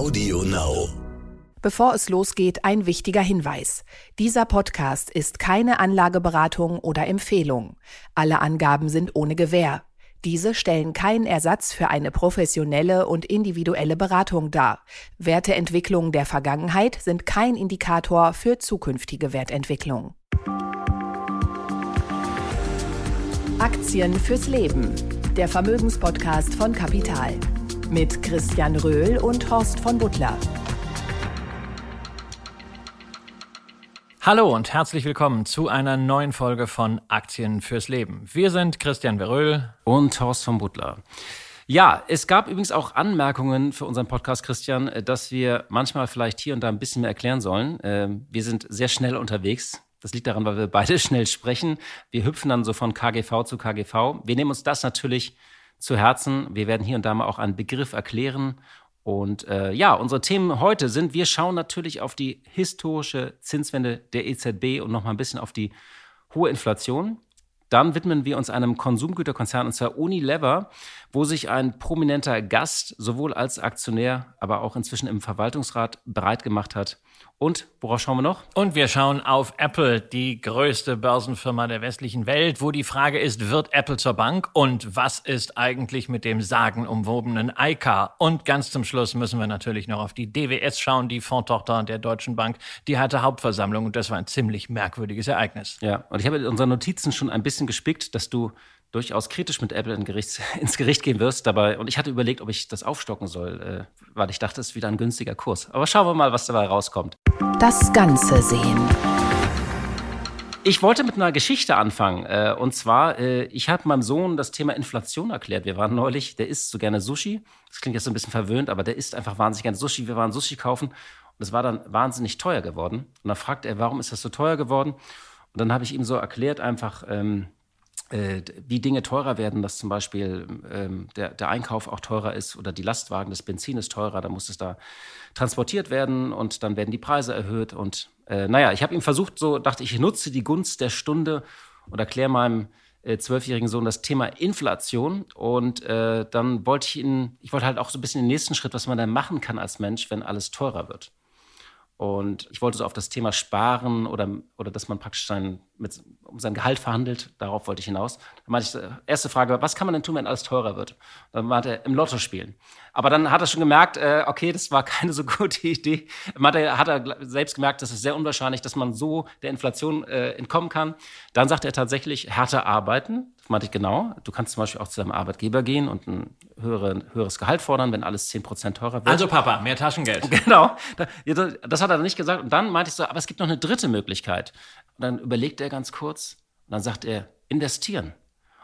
Audio Now. Bevor es losgeht, ein wichtiger Hinweis. Dieser Podcast ist keine Anlageberatung oder Empfehlung. Alle Angaben sind ohne Gewähr. Diese stellen keinen Ersatz für eine professionelle und individuelle Beratung dar. Werteentwicklungen der Vergangenheit sind kein Indikator für zukünftige Wertentwicklung. Aktien fürs Leben. Der Vermögenspodcast von Kapital. Mit Christian Röhl und Horst von Butler. Hallo und herzlich willkommen zu einer neuen Folge von Aktien fürs Leben. Wir sind Christian Veröhl und Horst von Butler. Ja, es gab übrigens auch Anmerkungen für unseren Podcast, Christian, äh, dass wir manchmal vielleicht hier und da ein bisschen mehr erklären sollen. Ähm, wir sind sehr schnell unterwegs. Das liegt daran, weil wir beide schnell sprechen. Wir hüpfen dann so von KGV zu KGV. Wir nehmen uns das natürlich zu Herzen. Wir werden hier und da mal auch einen Begriff erklären und äh, ja, unsere Themen heute sind, wir schauen natürlich auf die historische Zinswende der EZB und noch mal ein bisschen auf die hohe Inflation. Dann widmen wir uns einem Konsumgüterkonzern, und zwar Unilever, wo sich ein prominenter Gast sowohl als Aktionär, aber auch inzwischen im Verwaltungsrat bereit gemacht hat, und worauf schauen wir noch? Und wir schauen auf Apple, die größte Börsenfirma der westlichen Welt, wo die Frage ist, wird Apple zur Bank und was ist eigentlich mit dem sagenumwobenen iCar? Und ganz zum Schluss müssen wir natürlich noch auf die DWS schauen, die Fondtochter der Deutschen Bank. Die hatte Hauptversammlung und das war ein ziemlich merkwürdiges Ereignis. Ja, und ich habe in unseren Notizen schon ein bisschen gespickt, dass du durchaus kritisch mit Apple in Gericht, ins Gericht gehen wirst dabei. Und ich hatte überlegt, ob ich das aufstocken soll, äh, weil ich dachte, es ist wieder ein günstiger Kurs. Aber schauen wir mal, was dabei rauskommt. Das Ganze sehen. Ich wollte mit einer Geschichte anfangen. Äh, und zwar, äh, ich habe meinem Sohn das Thema Inflation erklärt. Wir waren neulich, der isst so gerne Sushi. Das klingt jetzt so ein bisschen verwöhnt, aber der isst einfach wahnsinnig gerne Sushi. Wir waren Sushi kaufen und es war dann wahnsinnig teuer geworden. Und dann fragt er, warum ist das so teuer geworden? Und dann habe ich ihm so erklärt, einfach, ähm, äh, wie Dinge teurer werden, dass zum Beispiel ähm, der, der Einkauf auch teurer ist oder die Lastwagen, das Benzin ist teurer, dann muss es da transportiert werden und dann werden die Preise erhöht. Und äh, naja, ich habe ihm versucht, so dachte ich, nutze die Gunst der Stunde und erkläre meinem äh, zwölfjährigen Sohn das Thema Inflation. Und äh, dann wollte ich ihn, ich wollte halt auch so ein bisschen den nächsten Schritt, was man dann machen kann als Mensch, wenn alles teurer wird. Und ich wollte so auf das Thema Sparen oder, oder dass man praktisch sein, mit, um sein Gehalt verhandelt, darauf wollte ich hinaus. Dann meinte ich, äh, erste Frage, was kann man denn tun, wenn alles teurer wird? Dann meinte er, im Lotto spielen. Aber dann hat er schon gemerkt, äh, okay, das war keine so gute Idee. Hat er, hat er selbst gemerkt, das ist sehr unwahrscheinlich, dass man so der Inflation äh, entkommen kann. Dann sagte er tatsächlich, härter arbeiten meinte ich genau. Du kannst zum Beispiel auch zu deinem Arbeitgeber gehen und ein höhere, höheres Gehalt fordern, wenn alles 10% teurer wird. Also Papa, mehr Taschengeld. Genau. Das hat er nicht gesagt. Und dann meinte ich so, aber es gibt noch eine dritte Möglichkeit. Und dann überlegt er ganz kurz und dann sagt er, investieren.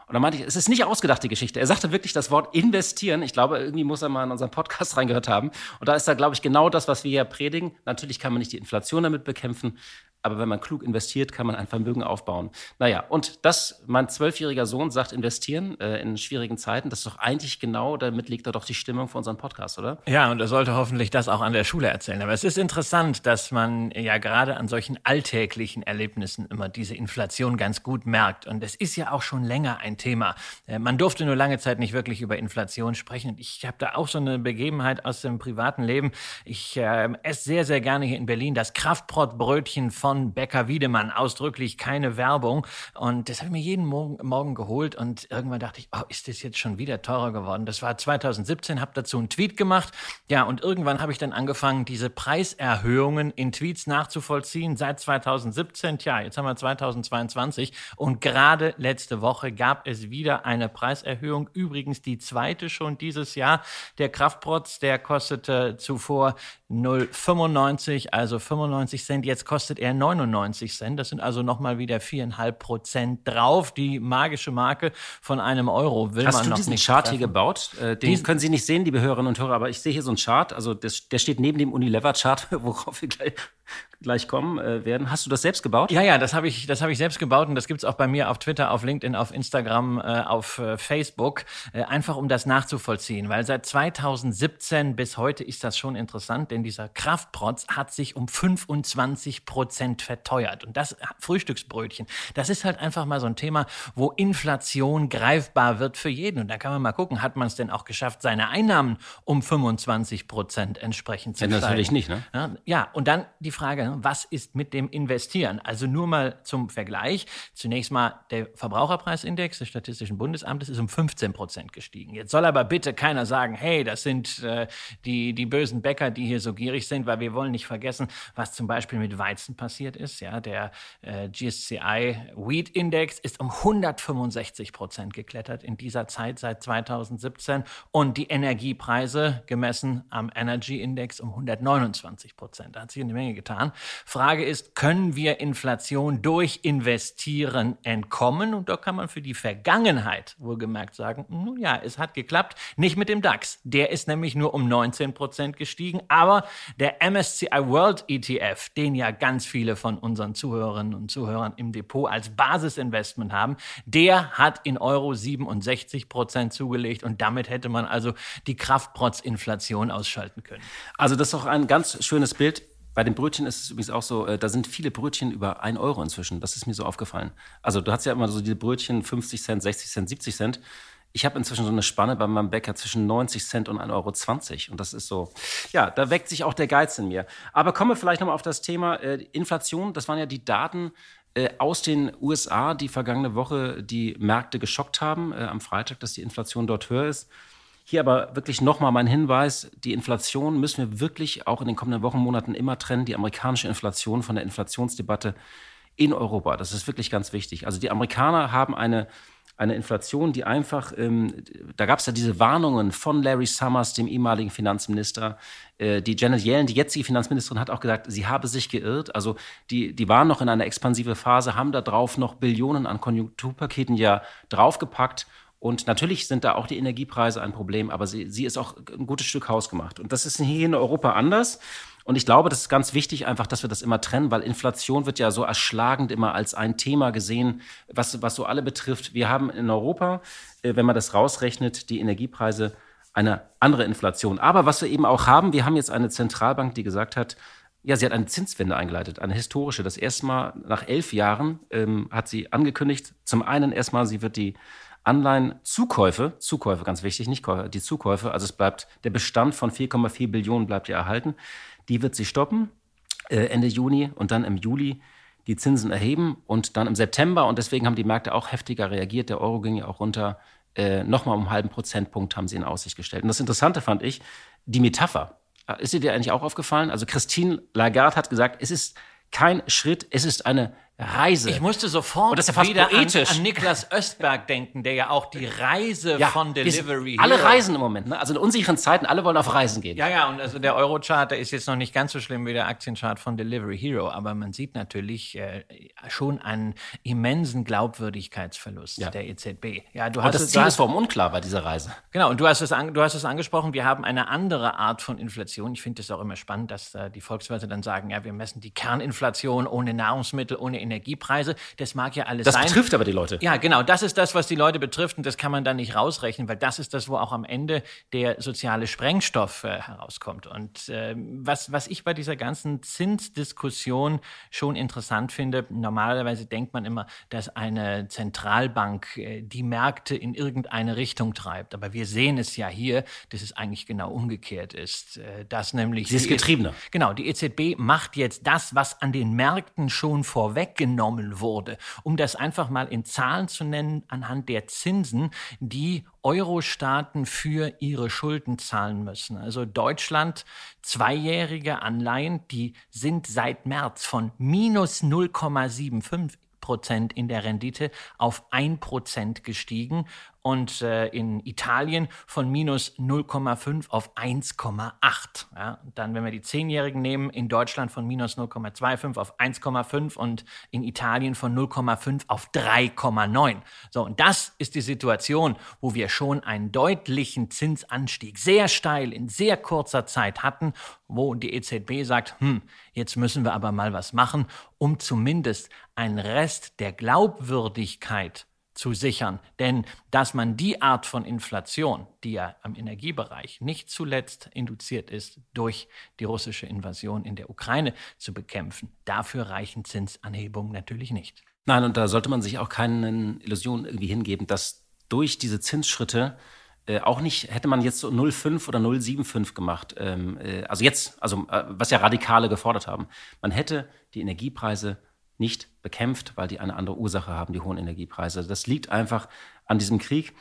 Und dann meinte ich, es ist nicht ausgedacht, die Geschichte. Er sagte wirklich das Wort investieren. Ich glaube, irgendwie muss er mal in unseren Podcast reingehört haben. Und da ist da, glaube ich, genau das, was wir hier predigen. Natürlich kann man nicht die Inflation damit bekämpfen, aber wenn man klug investiert, kann man ein Vermögen aufbauen. Naja, und das, mein zwölfjähriger Sohn sagt investieren äh, in schwierigen Zeiten, das ist doch eigentlich genau, damit liegt da doch die Stimmung für unseren Podcast, oder? Ja, und er sollte hoffentlich das auch an der Schule erzählen. Aber es ist interessant, dass man ja gerade an solchen alltäglichen Erlebnissen immer diese Inflation ganz gut merkt. Und es ist ja auch schon länger ein Thema. Äh, man durfte nur lange Zeit nicht wirklich über Inflation sprechen. Und ich habe da auch so eine Begebenheit aus dem privaten Leben. Ich äh, esse sehr, sehr gerne hier in Berlin das Kraftbrotbrötchen von von Bäcker Wiedemann, ausdrücklich keine Werbung. Und das habe ich mir jeden Morgen, Morgen geholt und irgendwann dachte ich, oh, ist das jetzt schon wieder teurer geworden? Das war 2017, habe dazu einen Tweet gemacht. Ja, und irgendwann habe ich dann angefangen, diese Preiserhöhungen in Tweets nachzuvollziehen seit 2017. Tja, jetzt haben wir 2022 und gerade letzte Woche gab es wieder eine Preiserhöhung. Übrigens die zweite schon dieses Jahr. Der Kraftprotz, der kostete zuvor 0,95, also 95 Cent. Jetzt kostet er 99 Cent. Das sind also nochmal wieder viereinhalb Prozent drauf. Die magische Marke von einem Euro will Hast man du noch diesen nicht Chart treffen. hier gebaut? Äh, den Diesen- können Sie nicht sehen, liebe Hörerinnen und Hörer, aber ich sehe hier so einen Chart. Also das, der steht neben dem Unilever-Chart, worauf wir gleich, gleich kommen äh, werden. Hast du das selbst gebaut? Ja, ja, das habe ich, das habe ich selbst gebaut und das gibt's auch bei mir auf Twitter, auf LinkedIn, auf Instagram, äh, auf äh, Facebook, äh, einfach um das nachzuvollziehen, weil seit 2017 bis heute ist das schon interessant, denn dieser Kraftprotz hat sich um 25 Prozent verteuert und das Frühstücksbrötchen, das ist halt einfach mal so ein Thema, wo Inflation greifbar wird für jeden und da kann man mal gucken, hat man es denn auch geschafft, seine Einnahmen um 25 Prozent entsprechend zu ja, Natürlich nicht, ne? Ja, ja, und dann die Frage, Was ist mit dem Investieren? Also nur mal zum Vergleich. Zunächst mal der Verbraucherpreisindex des Statistischen Bundesamtes ist um 15 Prozent gestiegen. Jetzt soll aber bitte keiner sagen, hey, das sind äh, die, die bösen Bäcker, die hier so gierig sind, weil wir wollen nicht vergessen, was zum Beispiel mit Weizen passiert ist. Ja, der äh, GSCI Wheat Index ist um 165 Prozent geklettert in dieser Zeit seit 2017 und die Energiepreise gemessen am Energy Index um 129 Prozent. Da hat sich eine Menge getan. Frage ist, können wir Inflation durch Investieren entkommen? Und da kann man für die Vergangenheit wohlgemerkt sagen, nun ja, es hat geklappt. Nicht mit dem DAX. Der ist nämlich nur um 19 Prozent gestiegen. Aber der MSCI World ETF, den ja ganz viele von unseren Zuhörerinnen und Zuhörern im Depot als Basisinvestment haben, der hat in Euro 67 Prozent zugelegt. Und damit hätte man also die Kraftprotz-Inflation ausschalten können. Also das ist doch ein ganz schönes Bild bei den Brötchen ist es übrigens auch so, äh, da sind viele Brötchen über 1 Euro inzwischen. Das ist mir so aufgefallen. Also du hast ja immer so diese Brötchen 50 Cent, 60 Cent, 70 Cent. Ich habe inzwischen so eine Spanne bei meinem Bäcker zwischen 90 Cent und 1,20 Euro. Und das ist so, ja, da weckt sich auch der Geiz in mir. Aber kommen wir vielleicht nochmal auf das Thema äh, Inflation. Das waren ja die Daten äh, aus den USA, die vergangene Woche die Märkte geschockt haben. Am Freitag, dass die Inflation dort höher ist. Hier aber wirklich nochmal mein Hinweis, die Inflation müssen wir wirklich auch in den kommenden Wochen, Monaten immer trennen, die amerikanische Inflation von der Inflationsdebatte in Europa. Das ist wirklich ganz wichtig. Also die Amerikaner haben eine, eine Inflation, die einfach, ähm, da gab es ja diese Warnungen von Larry Summers, dem ehemaligen Finanzminister. Äh, die Janet Yellen, die jetzige Finanzministerin, hat auch gesagt, sie habe sich geirrt. Also die, die waren noch in einer expansive Phase, haben da drauf noch Billionen an Konjunkturpaketen ja draufgepackt und natürlich sind da auch die Energiepreise ein Problem, aber sie, sie ist auch ein gutes Stück Haus gemacht. Und das ist hier in Europa anders. Und ich glaube, das ist ganz wichtig, einfach, dass wir das immer trennen, weil Inflation wird ja so erschlagend immer als ein Thema gesehen, was, was so alle betrifft. Wir haben in Europa, äh, wenn man das rausrechnet, die Energiepreise eine andere Inflation. Aber was wir eben auch haben, wir haben jetzt eine Zentralbank, die gesagt hat, ja, sie hat eine Zinswende eingeleitet, eine historische. Das erste Mal nach elf Jahren ähm, hat sie angekündigt, zum einen erstmal, sie wird die Anleihenzukäufe, Zukäufe ganz wichtig, nicht die Zukäufe, also es bleibt, der Bestand von 4,4 Billionen bleibt ja erhalten. Die wird sie stoppen äh, Ende Juni und dann im Juli die Zinsen erheben und dann im September, und deswegen haben die Märkte auch heftiger reagiert, der Euro ging ja auch runter, äh, nochmal um einen halben Prozentpunkt haben sie in Aussicht gestellt. Und das Interessante fand ich, die Metapher. Ist sie dir eigentlich auch aufgefallen? Also Christine Lagarde hat gesagt, es ist kein Schritt, es ist eine Reise. Ich musste sofort und das ist ja fast wieder poetisch. An, an Niklas Östberg denken, der ja auch die Reise ja, von Delivery. Alle reisen im Moment, ne? Also in unsicheren Zeiten, alle wollen auf Reisen gehen. Ja, ja, und also der Eurochart, der ist jetzt noch nicht ganz so schlimm wie der Aktienchart von Delivery Hero, aber man sieht natürlich äh, schon einen immensen Glaubwürdigkeitsverlust ja. der EZB. Ja, du und hast das Ziel ist vor allem unklar bei dieser Reise. Genau, und du hast es, an, du hast es angesprochen, wir haben eine andere Art von Inflation. Ich finde es auch immer spannend, dass äh, die Volkswirte dann sagen, ja, wir messen die Kerninflation ohne Nahrungsmittel, ohne Energiepreise. Das mag ja alles das sein. Das betrifft aber die Leute. Ja, genau. Das ist das, was die Leute betrifft und das kann man dann nicht rausrechnen, weil das ist das, wo auch am Ende der soziale Sprengstoff äh, herauskommt. Und äh, was, was ich bei dieser ganzen Zinsdiskussion schon interessant finde, normalerweise denkt man immer, dass eine Zentralbank äh, die Märkte in irgendeine Richtung treibt. Aber wir sehen es ja hier, dass es eigentlich genau umgekehrt ist. Äh, dass nämlich Sie ist getriebener. E genau, die EZB macht jetzt das, was an den Märkten schon vorweggenommen genommen wurde. Um das einfach mal in Zahlen zu nennen, anhand der Zinsen, die Euro-Staaten für ihre Schulden zahlen müssen. Also Deutschland, zweijährige Anleihen, die sind seit März von minus 0,75 Prozent in der Rendite auf ein Prozent gestiegen und äh, in Italien von minus 0,5 auf 1,8. Ja, dann, wenn wir die Zehnjährigen nehmen, in Deutschland von minus 0,25 auf 1,5 und in Italien von 0,5 auf 3,9. So, und das ist die Situation, wo wir schon einen deutlichen Zinsanstieg sehr steil in sehr kurzer Zeit hatten, wo die EZB sagt, hm, jetzt müssen wir aber mal was machen, um zumindest einen Rest der Glaubwürdigkeit zu sichern. Denn dass man die Art von Inflation, die ja am Energiebereich nicht zuletzt induziert ist durch die russische Invasion in der Ukraine zu bekämpfen, dafür reichen Zinsanhebungen natürlich nicht. Nein, und da sollte man sich auch keinen Illusionen irgendwie hingeben, dass durch diese Zinsschritte äh, auch nicht, hätte man jetzt so 0,5 oder 0,75 gemacht. Ähm, äh, also jetzt, also äh, was ja Radikale gefordert haben. Man hätte die Energiepreise nicht bekämpft, weil die eine andere Ursache haben, die hohen Energiepreise. Das liegt einfach an diesem Krieg.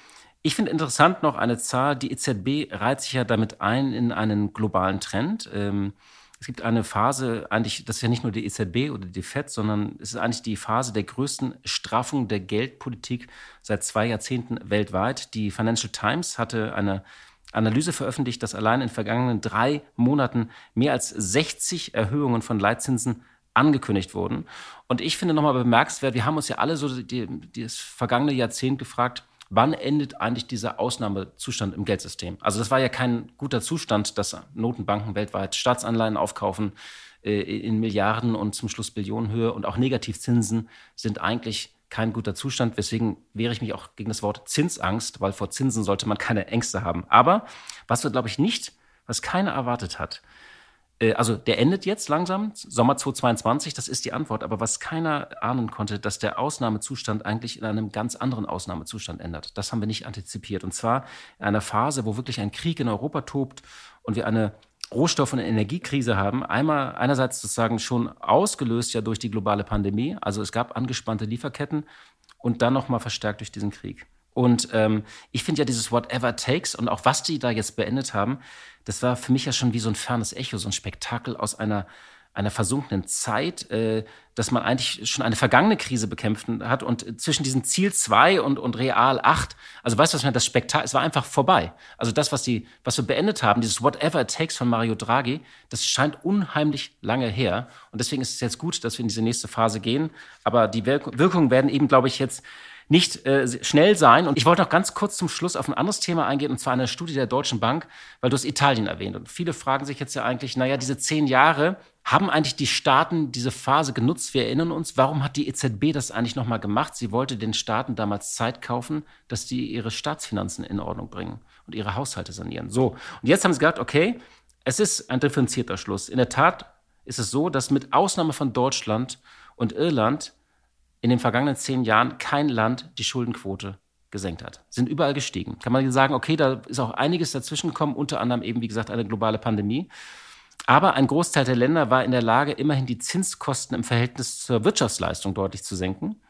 Ich finde interessant noch eine Zahl, die EZB reiht sich ja damit ein in einen globalen Trend. Ähm, es gibt eine Phase, eigentlich, das ist ja nicht nur die EZB oder die FED, sondern es ist eigentlich die Phase der größten Straffung der Geldpolitik seit zwei Jahrzehnten weltweit. Die Financial Times hatte eine Analyse veröffentlicht, dass allein in den vergangenen drei Monaten mehr als 60 Erhöhungen von Leitzinsen angekündigt wurden. Und ich finde nochmal bemerkenswert, wir haben uns ja alle so die, das vergangene Jahrzehnt gefragt, wann endet eigentlich dieser Ausnahmezustand im Geldsystem? Also das war ja kein guter Zustand, dass Notenbanken weltweit Staatsanleihen aufkaufen äh, in Milliarden und zum Schluss Billionenhöhe und auch Negativzinsen sind eigentlich kein guter Zustand. Weswegen wehre ich mich auch gegen das Wort Zinsangst, weil vor Zinsen sollte man keine Ängste haben. Aber was wir, glaube ich, nicht, was keiner erwartet hat, also der endet jetzt langsam, Sommer 2022, das ist die Antwort. Aber was keiner ahnen konnte, dass der Ausnahmezustand eigentlich in einem ganz anderen Ausnahmezustand ändert. Das haben wir nicht antizipiert. Und zwar in einer Phase, wo wirklich ein Krieg in Europa tobt und wir eine Rohstoff- und Energiekrise haben. Einmal einerseits sozusagen schon ausgelöst ja durch die globale Pandemie. Also es gab angespannte Lieferketten und dann nochmal verstärkt durch diesen Krieg. Und ähm, ich finde ja dieses Whatever Takes und auch was die da jetzt beendet haben, das war für mich ja schon wie so ein fernes Echo, so ein Spektakel aus einer, einer versunkenen Zeit, äh, dass man eigentlich schon eine vergangene Krise bekämpfen hat und zwischen diesem Ziel 2 und, und Real 8, also weißt du, was man das Spektakel, es war einfach vorbei. Also das, was, die, was wir beendet haben, dieses Whatever Takes von Mario Draghi, das scheint unheimlich lange her. Und deswegen ist es jetzt gut, dass wir in diese nächste Phase gehen. Aber die Wirkungen werden eben, glaube ich, jetzt nicht äh, schnell sein. Und ich wollte noch ganz kurz zum Schluss auf ein anderes Thema eingehen, und zwar eine Studie der Deutschen Bank, weil du hast Italien erwähnt. Und viele fragen sich jetzt ja eigentlich, naja, diese zehn Jahre, haben eigentlich die Staaten diese Phase genutzt? Wir erinnern uns, warum hat die EZB das eigentlich nochmal gemacht? Sie wollte den Staaten damals Zeit kaufen, dass die ihre Staatsfinanzen in Ordnung bringen und ihre Haushalte sanieren. So, und jetzt haben sie gesagt, okay, es ist ein differenzierter Schluss. In der Tat ist es so, dass mit Ausnahme von Deutschland und Irland in den vergangenen zehn Jahren kein Land die Schuldenquote gesenkt hat. Sind überall gestiegen. Kann man sagen, okay, da ist auch einiges dazwischen gekommen, unter anderem eben, wie gesagt, eine globale Pandemie. Aber ein Großteil der Länder war in der Lage, immerhin die Zinskosten im Verhältnis zur Wirtschaftsleistung deutlich zu senken.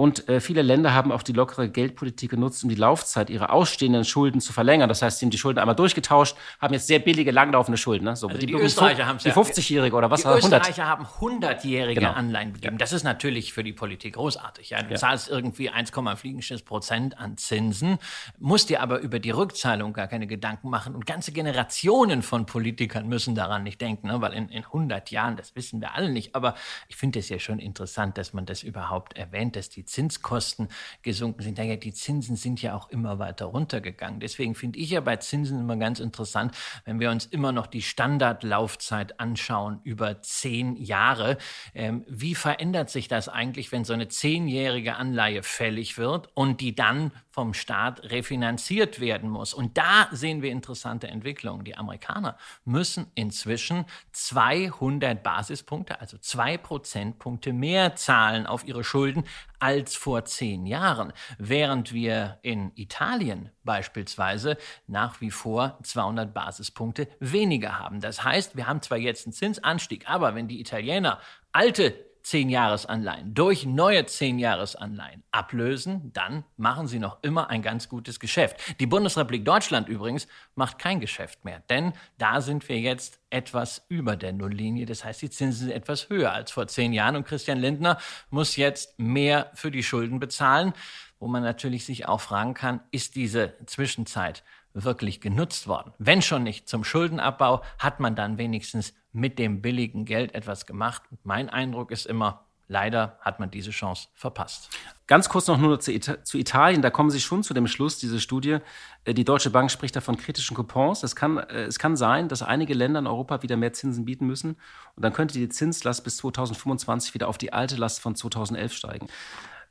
Und äh, viele Länder haben auch die lockere Geldpolitik genutzt, um die Laufzeit ihrer ausstehenden Schulden zu verlängern. Das heißt, sie haben die Schulden einmal durchgetauscht, haben jetzt sehr billige, langlaufende Schulden. Ne? So, also die, die Österreicher haben Die 50-Jährige oder was? Die 100. Österreicher haben 100-jährige genau. Anleihen gegeben. Ja. Das ist natürlich für die Politik großartig. Ja? Du ja. zahlst irgendwie 1, fliegendes Prozent an Zinsen, musst dir aber über die Rückzahlung gar keine Gedanken machen. Und ganze Generationen von Politikern müssen daran nicht denken, ne? weil in, in 100 Jahren, das wissen wir alle nicht. Aber ich finde es ja schon interessant, dass man das überhaupt erwähnt, dass die Zinskosten gesunken sind. Ja, die Zinsen sind ja auch immer weiter runtergegangen. Deswegen finde ich ja bei Zinsen immer ganz interessant, wenn wir uns immer noch die Standardlaufzeit anschauen über zehn Jahre. Ähm, wie verändert sich das eigentlich, wenn so eine zehnjährige Anleihe fällig wird und die dann vom Staat refinanziert werden muss? Und da sehen wir interessante Entwicklungen. Die Amerikaner müssen inzwischen 200 Basispunkte, also zwei Prozentpunkte mehr zahlen auf ihre Schulden als vor zehn Jahren, während wir in Italien beispielsweise nach wie vor 200 Basispunkte weniger haben. Das heißt, wir haben zwar jetzt einen Zinsanstieg, aber wenn die Italiener alte 10-Jahres-Anleihen durch neue 10-Jahres-Anleihen ablösen, dann machen sie noch immer ein ganz gutes Geschäft. Die Bundesrepublik Deutschland übrigens macht kein Geschäft mehr, denn da sind wir jetzt etwas über der Nulllinie. Das heißt, die Zinsen sind etwas höher als vor zehn Jahren und Christian Lindner muss jetzt mehr für die Schulden bezahlen. wo man natürlich sich auch fragen kann, ist diese Zwischenzeit wirklich genutzt worden? Wenn schon nicht zum Schuldenabbau, hat man dann wenigstens mit dem billigen Geld etwas gemacht? mein Eindruck ist immer, Leider hat man diese Chance verpasst. Ganz kurz noch nur zu, Ita zu, Italien. Da kommen Sie schon zu dem Schluss, diese Studie. Äh, die Deutsche Bank spricht da von kritischen Coupons. Es kann, äh, es kann sein, dass einige Länder in Europa wieder mehr Zinsen bieten müssen. Und dann könnte die Zinslast bis 2025 wieder auf die alte Last von 2011 steigen.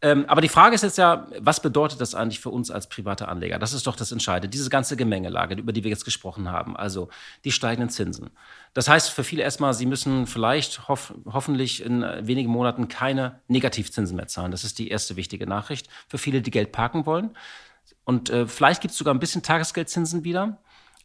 Ähm, aber die Frage ist jetzt ja, was bedeutet das eigentlich für uns als private Anleger? Das ist doch das Entscheidende. Diese ganze Gemengelage, über die wir jetzt gesprochen haben, also die steigenden Zinsen. Das heißt für viele erstmal, sie müssen vielleicht hoff hoffentlich in wenigen Monaten keine Negativzinsen mehr zahlen. Das ist die erste wichtige Nachricht für viele, die Geld parken wollen. Und äh, vielleicht gibt es sogar ein bisschen Tagesgeldzinsen wieder.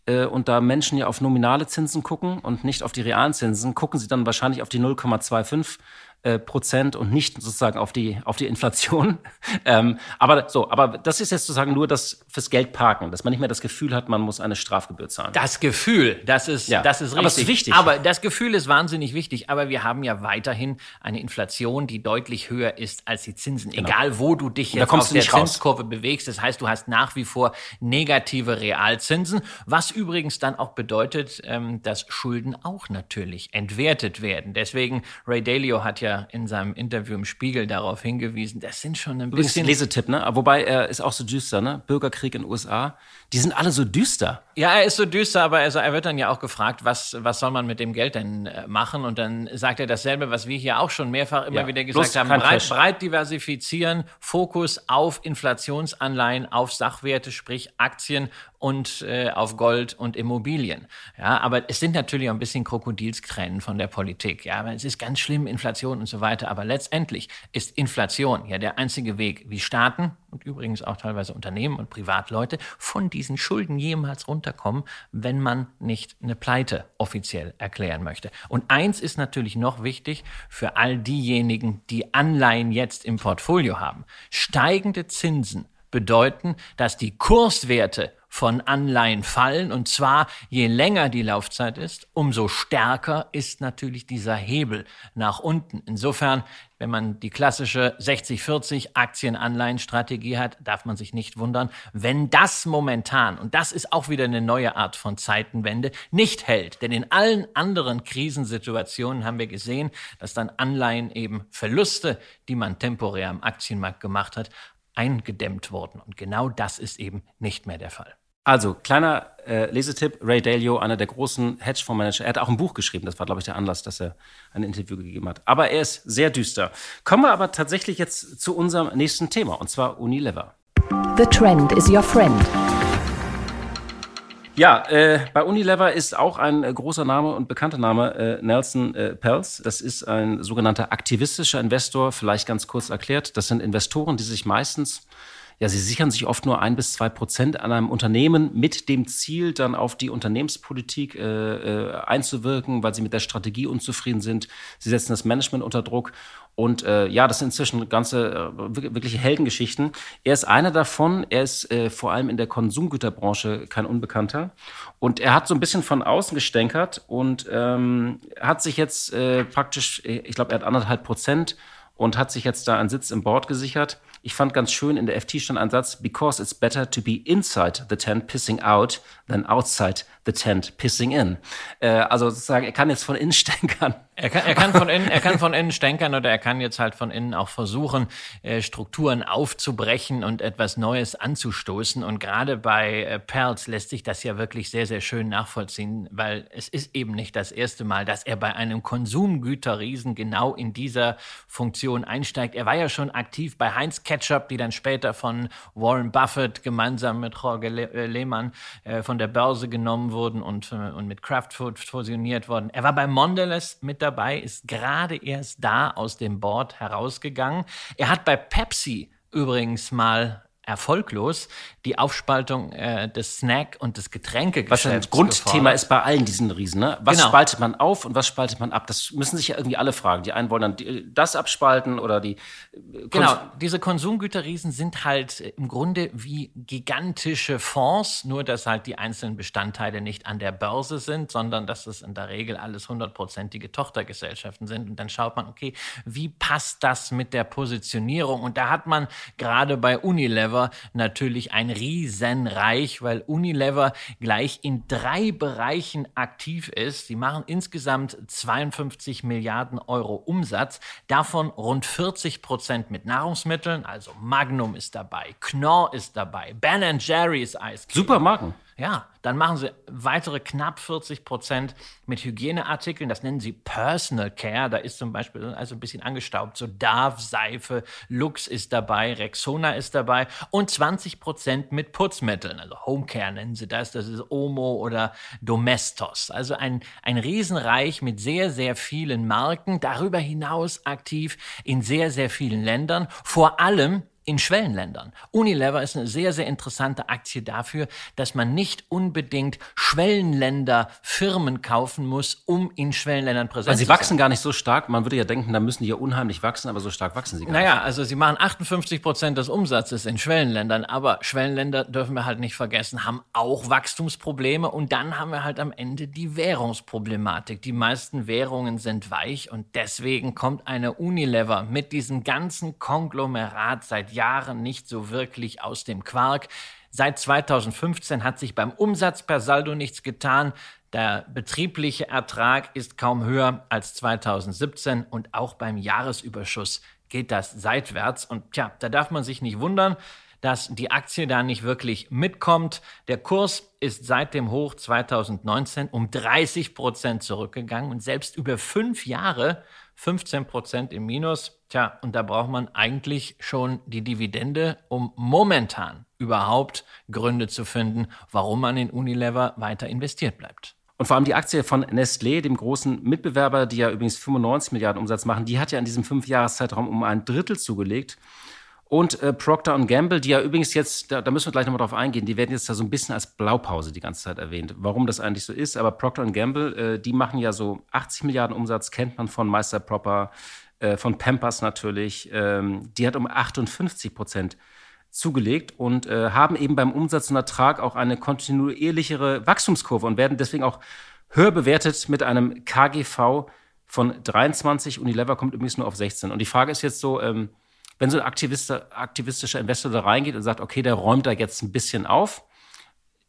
Äh, und da Menschen ja auf nominale Zinsen gucken und nicht auf die realen Zinsen, gucken sie dann wahrscheinlich auf die 0,25 äh, Prozent und nicht sozusagen auf die, auf die Inflation. ähm, aber so, aber das ist jetzt sozusagen nur das fürs Geld parken, dass man nicht mehr das Gefühl hat, man muss eine Strafgebühr zahlen. Das Gefühl, das ist, ja. das ist richtig. Aber es ist wichtig. Aber das Gefühl ist wahnsinnig wichtig. Aber wir haben ja weiterhin eine Inflation, die deutlich höher ist als die Zinsen. Genau. Egal, wo du dich jetzt auf der Zinskurve raus. bewegst. Das heißt, du hast nach wie vor negative Realzinsen, was übrigens dann auch bedeutet, ähm, dass Schulden auch natürlich entwertet werden. Deswegen, Ray Dalio hat ja in seinem Interview im Spiegel darauf hingewiesen, das sind schon ein Übrigens bisschen. Lesetipp, ne? Wobei er ist auch so düster, ne? Bürgerkrieg in den USA. Die sind alle so düster. Ja, er ist so düster, aber also er wird dann ja auch gefragt, was, was soll man mit dem Geld denn äh, machen? Und dann sagt er dasselbe, was wir hier auch schon mehrfach immer ja, wieder gesagt haben. Breit, breit diversifizieren, Fokus auf Inflationsanleihen, auf Sachwerte, sprich Aktien und äh, auf Gold und Immobilien. Ja, aber es sind natürlich auch ein bisschen Krokodilskränen von der Politik. Ja, aber es ist ganz schlimm, Inflation und so weiter. Aber letztendlich ist Inflation ja der einzige Weg, wie Staaten und übrigens auch teilweise Unternehmen und Privatleute von diesen Schulden jemals runterkommen, wenn man nicht eine Pleite offiziell erklären möchte. Und eins ist natürlich noch wichtig für all diejenigen, die Anleihen jetzt im Portfolio haben. Steigende Zinsen bedeuten, dass die Kurswerte von Anleihen fallen. Und zwar, je länger die Laufzeit ist, umso stärker ist natürlich dieser Hebel nach unten. Insofern, wenn man die klassische 60-40 Aktien-Anleihen-Strategie hat, darf man sich nicht wundern, wenn das momentan, und das ist auch wieder eine neue Art von Zeitenwende, nicht hält. Denn in allen anderen Krisensituationen haben wir gesehen, dass dann Anleihen eben Verluste, die man temporär am Aktienmarkt gemacht hat, eingedämmt wurden. Und genau das ist eben nicht mehr der Fall. Also, kleiner äh, Lesetipp, Ray Dalio, einer der großen Hedgefondsmanager, er hat auch ein Buch geschrieben, das war, glaube ich, der Anlass, dass er ein Interview gegeben hat. Aber er ist sehr düster. Kommen wir aber tatsächlich jetzt zu unserem nächsten Thema, und zwar Unilever. The Trend is your friend. Ja, äh, bei Unilever ist auch ein äh, großer Name und bekannter Name äh, Nelson äh, Pelz. Das ist ein sogenannter aktivistischer Investor, vielleicht ganz kurz erklärt. Das sind Investoren, die sich meistens ja, sie sichern sich oft nur ein bis zwei Prozent an einem Unternehmen mit dem Ziel, dann auf die Unternehmenspolitik äh, äh, einzuwirken, weil sie mit der Strategie unzufrieden sind. Sie setzen das Management unter Druck. Und äh, ja, das sind inzwischen ganze äh, wirkliche Heldengeschichten. Er ist einer davon. Er ist äh, vor allem in der Konsumgüterbranche kein Unbekannter. Und er hat so ein bisschen von außen gestänkert und ähm, hat sich jetzt äh, praktisch, ich glaube, er hat anderthalb Prozent und hat sich jetzt da einen Sitz im Board gesichert. Ich fand ganz schön, in der FT stand ein Satz, because it's better to be inside the tent pissing out than outside the tent pissing in. Äh, also sozusagen, er kann jetzt von innen stänkern. Er kann, er kann von innen, er kann von innen stänkern oder er kann jetzt halt von innen auch versuchen, äh, Strukturen aufzubrechen und etwas Neues anzustoßen. Und gerade bei äh, Perls lässt sich das ja wirklich sehr, sehr schön nachvollziehen, weil es ist eben nicht das erste Mal, dass er bei einem Konsumgüterriesen genau in dieser Funktion einsteigt. Er war ja schon aktiv bei Heinz Ketchup, die dann später von Warren Buffett gemeinsam mit Jorge äh, Lehmann äh, von der Börse genommen wurden und, äh, und mit Kraftfood fusioniert worden. Er war bei Mondelez mit dabei, ist gerade erst da aus dem Board herausgegangen. Er hat bei Pepsi übrigens mal erfolglos die Aufspaltung äh, des Snack- und des Getränkegeschäfts. Was ein Grundthema gefordert. ist bei allen diesen Riesen. Ne? Was genau. spaltet man auf und was spaltet man ab? Das müssen sich ja irgendwie alle fragen. Die einen wollen dann das abspalten oder die. Kons genau, diese Konsumgüterriesen sind halt im Grunde wie gigantische Fonds, nur dass halt die einzelnen Bestandteile nicht an der Börse sind, sondern dass es in der Regel alles hundertprozentige Tochtergesellschaften sind. Und dann schaut man, okay, wie passt das mit der Positionierung? Und da hat man gerade bei Unilever Unilever natürlich ein Riesenreich, weil Unilever gleich in drei Bereichen aktiv ist. Sie machen insgesamt 52 Milliarden Euro Umsatz, davon rund 40 Prozent mit Nahrungsmitteln, also Magnum ist dabei, Knorr ist dabei, Ben Jerry's Eis. Super Marken. Ja, dann machen sie weitere knapp 40 Prozent mit Hygieneartikeln. Das nennen sie Personal Care. Da ist zum Beispiel also ein bisschen angestaubt. So Dove, Seife, Lux ist dabei, Rexona ist dabei und 20 Prozent mit Putzmitteln. Also Home Care nennen sie das. Das ist Omo oder Domestos. Also ein, ein Riesenreich mit sehr, sehr vielen Marken. Darüber hinaus aktiv in sehr, sehr vielen Ländern. Vor allem in Schwellenländern. Unilever ist eine sehr, sehr interessante Aktie dafür, dass man nicht unbedingt Schwellenländer Firmen kaufen muss, um in Schwellenländern präsent also zu sein. Sie wachsen gar nicht so stark. Man würde ja denken, da müssen die ja unheimlich wachsen, aber so stark wachsen sie gar naja, nicht. Naja, also sie machen 58 Prozent des Umsatzes in Schwellenländern, aber Schwellenländer dürfen wir halt nicht vergessen, haben auch Wachstumsprobleme und dann haben wir halt am Ende die Währungsproblematik. Die meisten Währungen sind weich und deswegen kommt eine Unilever mit diesem ganzen Konglomerat seit Jahren nicht so wirklich aus dem Quark. Seit 2015 hat sich beim Umsatz per Saldo nichts getan. Der betriebliche Ertrag ist kaum höher als 2017 und auch beim Jahresüberschuss geht das seitwärts. Und tja, da darf man sich nicht wundern, dass die Aktie da nicht wirklich mitkommt. Der Kurs ist seit dem Hoch 2019 um 30 Prozent zurückgegangen und selbst über fünf Jahre 15 Prozent im Minus. Tja, und da braucht man eigentlich schon die Dividende, um momentan überhaupt Gründe zu finden, warum man in Unilever weiter investiert bleibt. Und vor allem die Aktie von Nestlé, dem großen Mitbewerber, die ja übrigens 95 Milliarden Umsatz machen, die hat ja in diesem Fünfjahreszeitraum um ein Drittel zugelegt. Und äh, Procter Gamble, die ja übrigens jetzt, da, da müssen wir gleich nochmal drauf eingehen, die werden jetzt da so ein bisschen als Blaupause die ganze Zeit erwähnt, warum das eigentlich so ist. Aber Procter Gamble, äh, die machen ja so 80 Milliarden Umsatz, kennt man von Meister Proper, äh, von Pampers natürlich. Ähm, die hat um 58 Prozent zugelegt und äh, haben eben beim Umsatz und Ertrag auch eine kontinuierlichere Wachstumskurve und werden deswegen auch höher bewertet mit einem KGV von 23. Unilever kommt übrigens nur auf 16. Und die Frage ist jetzt so, ähm, wenn so ein aktivistischer Investor da reingeht und sagt, okay, der räumt da jetzt ein bisschen auf,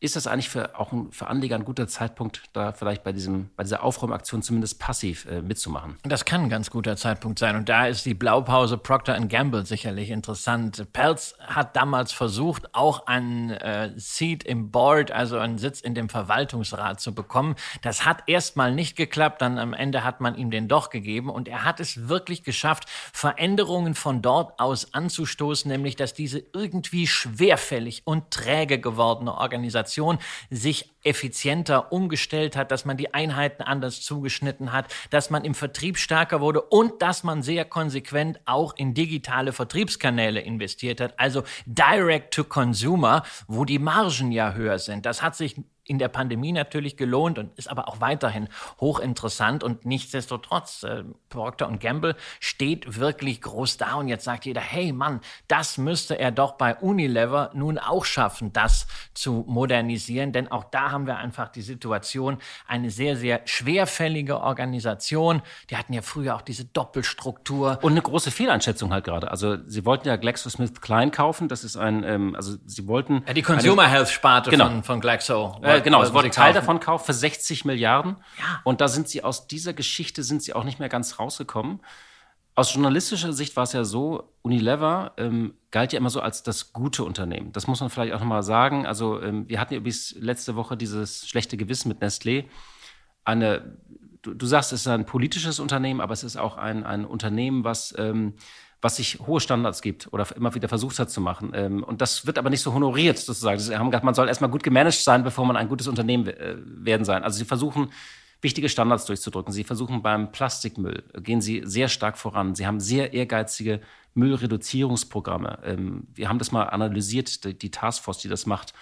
ist das eigentlich für auch für Anleger ein guter Zeitpunkt, da vielleicht bei, diesem, bei dieser Aufräumaktion zumindest passiv äh, mitzumachen? Das kann ein ganz guter Zeitpunkt sein. Und da ist die Blaupause Procter Gamble sicherlich interessant. Pelz hat damals versucht, auch ein äh, Seat im Board, also einen Sitz in dem Verwaltungsrat zu bekommen. Das hat erstmal nicht geklappt, dann am Ende hat man ihm den doch gegeben. Und er hat es wirklich geschafft, Veränderungen von dort aus anzustoßen, nämlich dass diese irgendwie schwerfällig und träge gewordene Organisation Organisation sich effizienter umgestellt hat, dass man die Einheiten anders zugeschnitten hat, dass man im Vertrieb stärker wurde und dass man sehr konsequent auch in digitale Vertriebskanäle investiert hat, also Direct to Consumer, wo die Margen ja höher sind. Das hat sich in der Pandemie natürlich gelohnt und ist aber auch weiterhin hochinteressant und nichtsdestotrotz, äh, Procter Gamble steht wirklich groß da und jetzt sagt jeder, hey Mann, das müsste er doch bei Unilever nun auch schaffen, das zu modernisieren, denn auch da haben wir einfach die Situation, eine sehr, sehr schwerfällige Organisation, die hatten ja früher auch diese Doppelstruktur. Und eine große Fehleinschätzung halt gerade, also sie wollten ja GlaxoSmithKline kaufen, das ist ein, ähm, also sie wollten... Ja, die Consumer Health Sparte genau. von, von Glaxo. Äh, genau, es wurde Teil davon kaufen für 60 Milliarden. Ja. Und da sind sie aus dieser Geschichte sind sie auch nicht mehr ganz rausgekommen. Aus journalistischer Sicht war es ja so, Unilever ähm, galt ja immer so als das gute Unternehmen. Das muss man vielleicht auch nochmal sagen. Also ähm, wir hatten ja bis letzte Woche dieses schlechte Gewissen mit Nestlé. Eine, du, du sagst, es ist ein politisches Unternehmen, aber es ist auch ein, ein Unternehmen, was ähm, was sich hohe Standards gibt oder immer wieder versucht hat zu machen. Ähm, und das wird aber nicht so honoriert, sozusagen. Sie haben gesagt, man soll erstmal gut gemanagt sein, bevor man ein gutes Unternehmen äh, werden sein. Also sie versuchen wichtige Standards durchzudrücken. Sie versuchen beim Plastikmüll, gehen Sie sehr stark voran. Sie haben sehr ehrgeizige Müllreduzierungsprogramme. Ähm, wir haben das mal analysiert, die Taskforce, die das macht.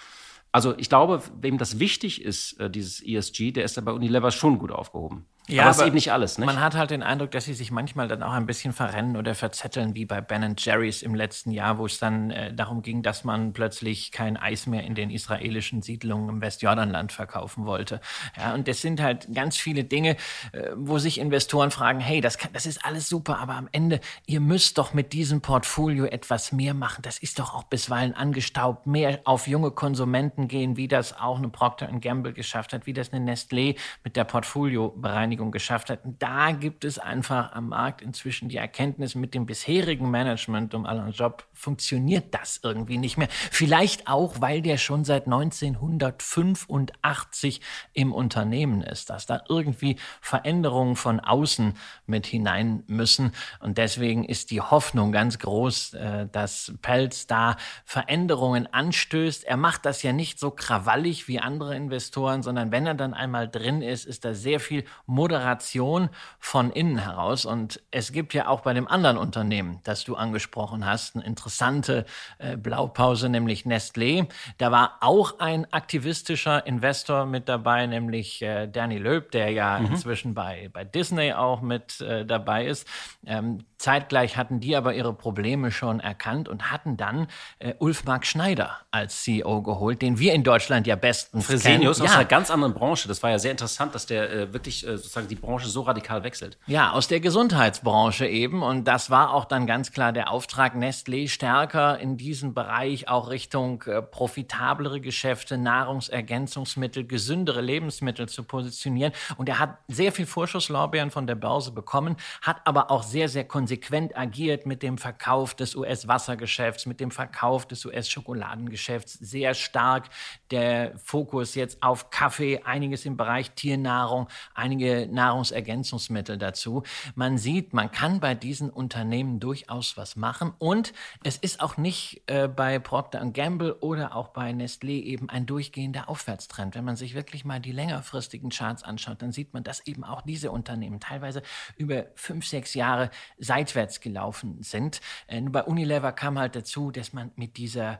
Also ich glaube, wem das wichtig ist, äh, dieses ESG, der ist da bei Unilever schon gut aufgehoben. Ja, aber das ist eben nicht alles. Nicht? Man hat halt den Eindruck, dass sie sich manchmal dann auch ein bisschen verrennen oder verzetteln, wie bei Ben Jerry's im letzten Jahr, wo es dann äh, darum ging, dass man plötzlich kein Eis mehr in den israelischen Siedlungen im Westjordanland verkaufen wollte. Ja, und das sind halt ganz viele Dinge, äh, wo sich Investoren fragen, hey, das, kann, das ist alles super, aber am Ende, ihr müsst doch mit diesem Portfolio etwas mehr machen. Das ist doch auch bisweilen angestaubt, mehr auf junge Konsumenten gehen, wie das auch eine Procter Gamble geschafft hat, wie das eine Nestlé mit der Portfoliobereinigung Vereinigung geschafft hat. Da gibt es einfach am Markt inzwischen die Erkenntnis, mit dem bisherigen Management um Alain Job funktioniert das irgendwie nicht mehr. Vielleicht auch, weil der schon seit 1985 im Unternehmen ist, dass da irgendwie Veränderungen von außen mit hinein müssen. Und deswegen ist die Hoffnung ganz groß, äh, dass Pelz da Veränderungen anstößt. Er macht das ja nicht so krawallig wie andere Investoren, sondern wenn er dann einmal drin ist, ist da sehr viel Moderation von innen heraus. Und es gibt ja auch bei dem anderen Unternehmen, das du angesprochen hast, eine interessante äh, Blaupause, nämlich Nestlé. Da war auch ein aktivistischer Investor mit dabei, nämlich äh, Danny Löb, der ja mhm. inzwischen bei, bei Disney auch mit äh, dabei ist. Ähm, zeitgleich hatten die aber ihre Probleme schon erkannt und hatten dann äh, Ulf Mark Schneider als CEO geholt, den wir in Deutschland ja bestens Fresenius kennen. aus ja. einer ganz anderen Branche. Das war ja sehr interessant, dass der äh, wirklich äh, sozusagen die Branche so radikal wechselt. Ja, aus der Gesundheitsbranche eben. Und das war auch dann ganz klar der Auftrag, Nestlé stärker in diesem Bereich auch Richtung äh, profitablere Geschäfte, Nahrungsergänzungsmittel, gesündere Lebensmittel zu positionieren. Und er hat sehr viel Vorschusslorbeeren von der Börse bekommen, hat aber auch sehr, sehr konsequent agiert mit dem Verkauf des US-Wassergeschäfts, mit dem Verkauf des US-Schokoladengeschäfts. Sehr stark der Fokus jetzt auf Kaffee, einiges im Bereich Tiernahrung, einige Nahrungsergänzungsmittel dazu. Man sieht, man kann bei diesen Unternehmen durchaus was machen und es ist auch nicht äh, bei Procter Gamble oder auch bei Nestlé eben ein durchgehender Aufwärtstrend. Wenn man sich wirklich mal die längerfristigen Charts anschaut, dann sieht man, dass eben auch diese Unternehmen teilweise über fünf, sechs Jahre seitwärts gelaufen sind. Äh, bei Unilever kam halt dazu, dass man mit dieser